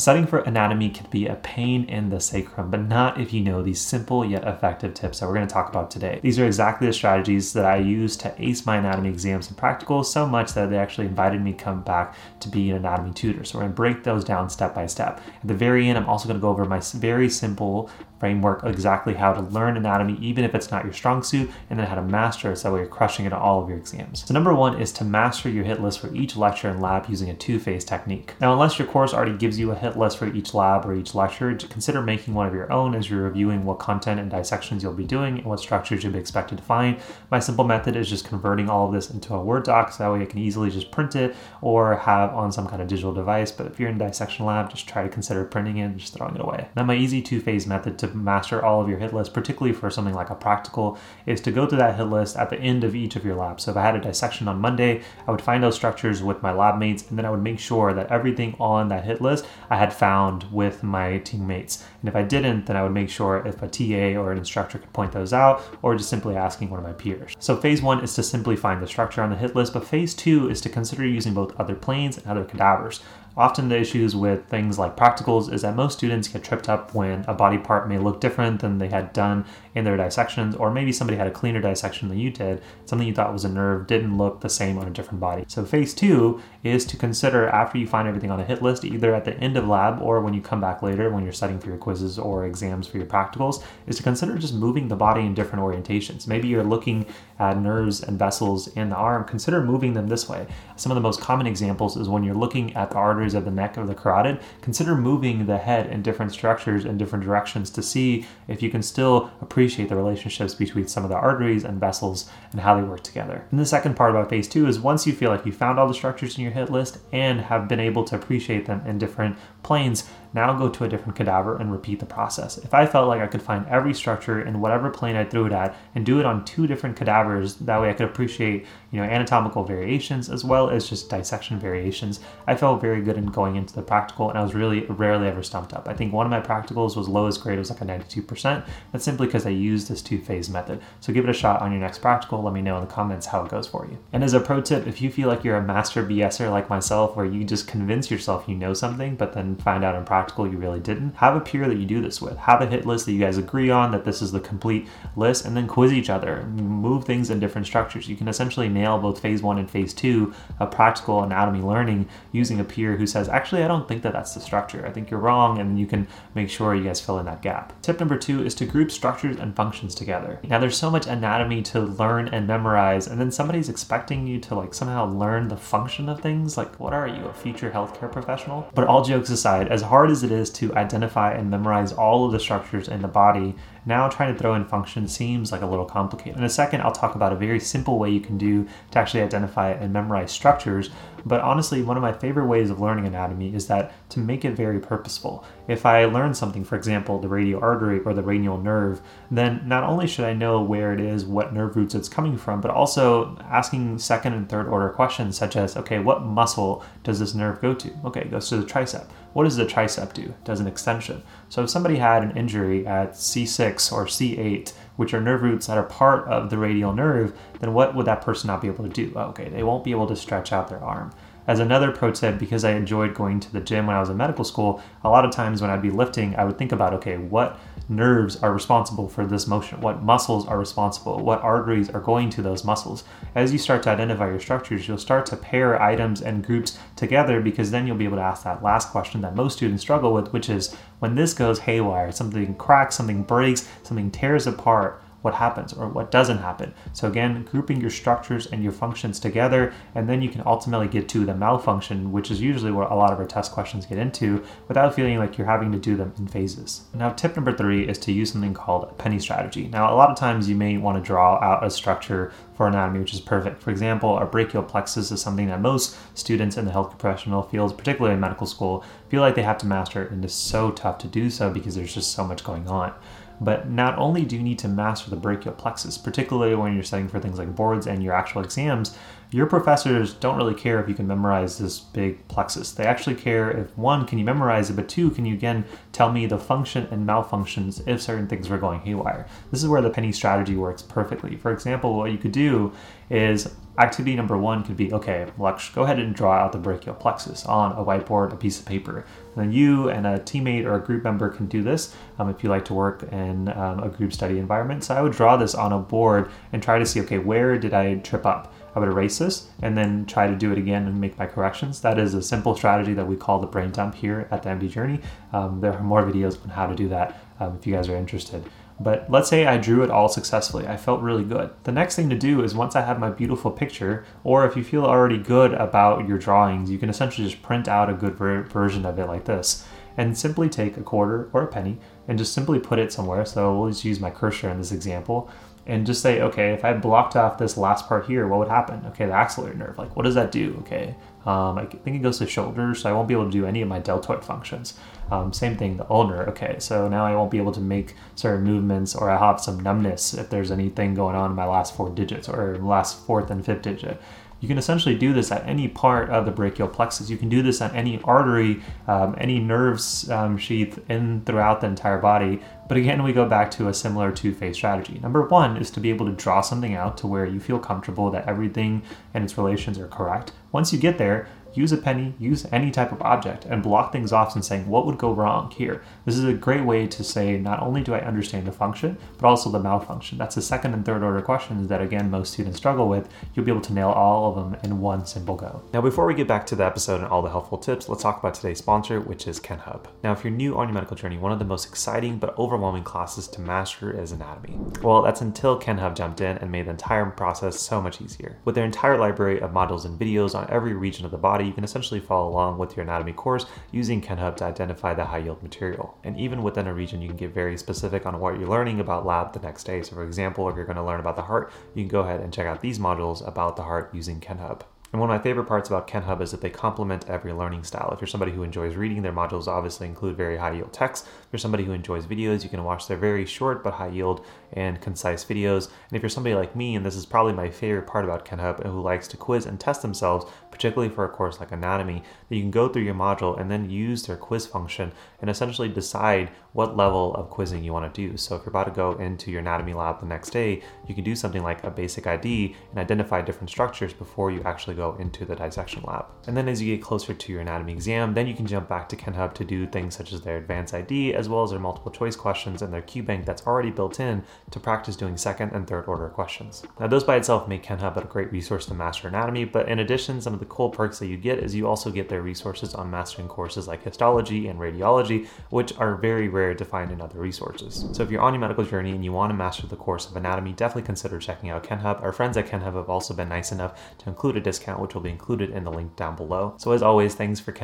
Studying for anatomy can be a pain in the sacrum, but not if you know these simple yet effective tips that we're going to talk about today. These are exactly the strategies that I use to ace my anatomy exams and practicals so much that they actually invited me to come back to be an anatomy tutor. So we're going to break those down step by step. At the very end, I'm also going to go over my very simple framework exactly how to learn anatomy, even if it's not your strong suit, and then how to master it so that you're crushing it on all of your exams. So, number one is to master your hit list for each lecture and lab using a two phase technique. Now, unless your course already gives you a hit list for each lab or each lecture, to consider making one of your own as you're reviewing what content and dissections you'll be doing and what structures you'll be expected to find. My simple method is just converting all of this into a Word doc so that way I can easily just print it or have on some kind of digital device. But if you're in dissection lab, just try to consider printing it and just throwing it away. Now, my easy two phase method to master all of your hit list, particularly for something like a practical, is to go to that hit list at the end of each of your labs. So if I had a dissection on Monday, I would find those structures with my lab mates, and then I would make sure that everything on that hit list I had found with my teammates. And if I didn't, then I would make sure if a TA or an instructor could point those out, or just simply asking one of my peers. So phase one is to simply find the structure on the hit list, but phase two is to consider using both other planes and other cadavers. Often the issues with things like practicals is that most students get tripped up when a body part may look different than they had done in their dissections, or maybe somebody had a cleaner dissection than you did. Something you thought was a nerve didn't look the same on a different body. So phase two is to consider after you find everything on a hit list, either at the end of lab or when you come back later when you're studying for your quizzes or exams for your practicals, is to consider just moving the body in different orientations. Maybe you're looking at nerves and vessels in the arm, consider moving them this way. Some of the most common examples is when you're looking at the of the neck or the carotid, consider moving the head in different structures in different directions to see if you can still appreciate the relationships between some of the arteries and vessels and how they work together. And the second part about phase two is once you feel like you found all the structures in your hit list and have been able to appreciate them in different planes, now go to a different cadaver and repeat the process. If I felt like I could find every structure in whatever plane I threw it at and do it on two different cadavers, that way I could appreciate, you know, anatomical variations as well as just dissection variations. I felt very good in going into the practical and I was really rarely ever stumped up. I think one of my practicals was lowest grade it was like a 92%. That's simply because I used this two-phase method. So give it a shot on your next practical. Let me know in the comments how it goes for you. And as a pro tip, if you feel like you're a master BSer like myself, where you just convince yourself you know something, but then find out in practical you really didn't, have a peer that you do this with. Have a hit list that you guys agree on, that this is the complete list, and then quiz each other. Move things in different structures. You can essentially nail both phase one and phase two of practical anatomy learning using a peer who says, actually, I don't think that that's the structure. I think you're wrong, and you can make sure you guys fill in that gap. Tip number two is to group structures and functions together. Now, there's so much anatomy to learn and memorize, and then somebody's expecting you to like somehow learn the function of things. Like, what are you, a future healthcare professional? But all jokes aside, as hard as it is to identify and memorize all of the structures in the body, now trying to throw in functions seems like a little complicated. In a second, I'll talk about a very simple way you can do to actually identify and memorize structures. But honestly, one of my favorite ways of learning anatomy is that to make it very purposeful. If I learn something, for example, the radial artery or the radial nerve, then not only should I know where it is, what nerve roots it's coming from, but also asking second and third order questions such as, okay, what muscle does this nerve go to? Okay, it goes to the tricep. What does the tricep do? It does an extension. So if somebody had an injury at C6 or C8, which are nerve roots that are part of the radial nerve, then what would that person not be able to do? Oh, okay, they won't be able to stretch out their arm. As another pro tip, because I enjoyed going to the gym when I was in medical school, a lot of times when I'd be lifting, I would think about okay, what nerves are responsible for this motion? What muscles are responsible? What arteries are going to those muscles? As you start to identify your structures, you'll start to pair items and groups together because then you'll be able to ask that last question that most students struggle with, which is when this goes haywire, something cracks, something breaks, something tears apart what happens or what doesn't happen. So, again, grouping your structures and your functions together, and then you can ultimately get to the malfunction, which is usually what a lot of our test questions get into, without feeling like you're having to do them in phases. Now, tip number three is to use something called a penny strategy. Now, a lot of times you may want to draw out a structure for anatomy, which is perfect. For example, a brachial plexus is something that most students in the health professional fields, particularly in medical school, feel like they have to master, and it's so tough to do so because there's just so much going on. But not only do you need to master the brachial plexus, particularly when you're studying for things like boards and your actual exams, your professors don't really care if you can memorize this big plexus. They actually care if one, can you memorize it, but two, can you again tell me the function and malfunctions if certain things were going haywire? This is where the penny strategy works perfectly. For example, what you could do is Activity number one could be okay, go ahead and draw out the brachial plexus on a whiteboard, a piece of paper. And then you and a teammate or a group member can do this um, if you like to work in um, a group study environment. So I would draw this on a board and try to see okay, where did I trip up? I would erase this and then try to do it again and make my corrections. That is a simple strategy that we call the brain dump here at the MD Journey. Um, there are more videos on how to do that um, if you guys are interested. But let's say I drew it all successfully. I felt really good. The next thing to do is once I have my beautiful picture, or if you feel already good about your drawings, you can essentially just print out a good ver- version of it like this and simply take a quarter or a penny and just simply put it somewhere. So we'll just use my cursor in this example and just say, okay, if I blocked off this last part here, what would happen? Okay, the axillary nerve, like what does that do? Okay, um, I think it goes to shoulders, so I won't be able to do any of my deltoid functions. Um, same thing, the ulnar. Okay, so now I won't be able to make certain movements, or I have some numbness if there's anything going on in my last four digits or last fourth and fifth digit. You can essentially do this at any part of the brachial plexus. You can do this at any artery, um, any nerves um, sheath in throughout the entire body. But again, we go back to a similar two-phase strategy. Number one is to be able to draw something out to where you feel comfortable that everything and its relations are correct. Once you get there, use a penny, use any type of object, and block things off and saying, what would go wrong here? This is a great way to say, not only do I understand the function, but also the malfunction. That's the second and third order questions that, again, most students struggle with. You'll be able to nail all of them in one simple go. Now, before we get back to the episode and all the helpful tips, let's talk about today's sponsor, which is KenHub. Now, if you're new on your medical journey, one of the most exciting but overwhelming classes to master is anatomy. Well, that's until KenHub jumped in and made the entire process so much easier. With their entire library of modules and videos on every region of the body, body, you can essentially follow along with your anatomy course using KenHub to identify the high yield material. And even within a region, you can get very specific on what you're learning about lab the next day. So, for example, if you're going to learn about the heart, you can go ahead and check out these modules about the heart using KenHub. And one of my favorite parts about KenHub is that they complement every learning style. If you're somebody who enjoys reading, their modules obviously include very high yield text. If you're somebody who enjoys videos, you can watch their very short but high yield and concise videos. And if you're somebody like me, and this is probably my favorite part about KenHub, and who likes to quiz and test themselves, particularly for a course like anatomy, that you can go through your module and then use their quiz function and essentially decide what level of quizzing you want to do. So if you're about to go into your anatomy lab the next day, you can do something like a basic ID and identify different structures before you actually go into the dissection lab. And then as you get closer to your anatomy exam, then you can jump back to KenHub to do things such as their advanced ID, as well as their multiple choice questions and their QBank that's already built in to practice doing second and third order questions. Now those by itself make KenHub a great resource to master anatomy, but in addition, some of the cool perks that you get is you also get their resources on mastering courses like histology and radiology, which are very rare to find in other resources. So if you're on your medical journey and you want to master the course of anatomy, definitely consider checking out KenHub. Our friends at KenHub have also been nice enough to include a discount, which will be included in the link down below. So as always, thanks for KenHub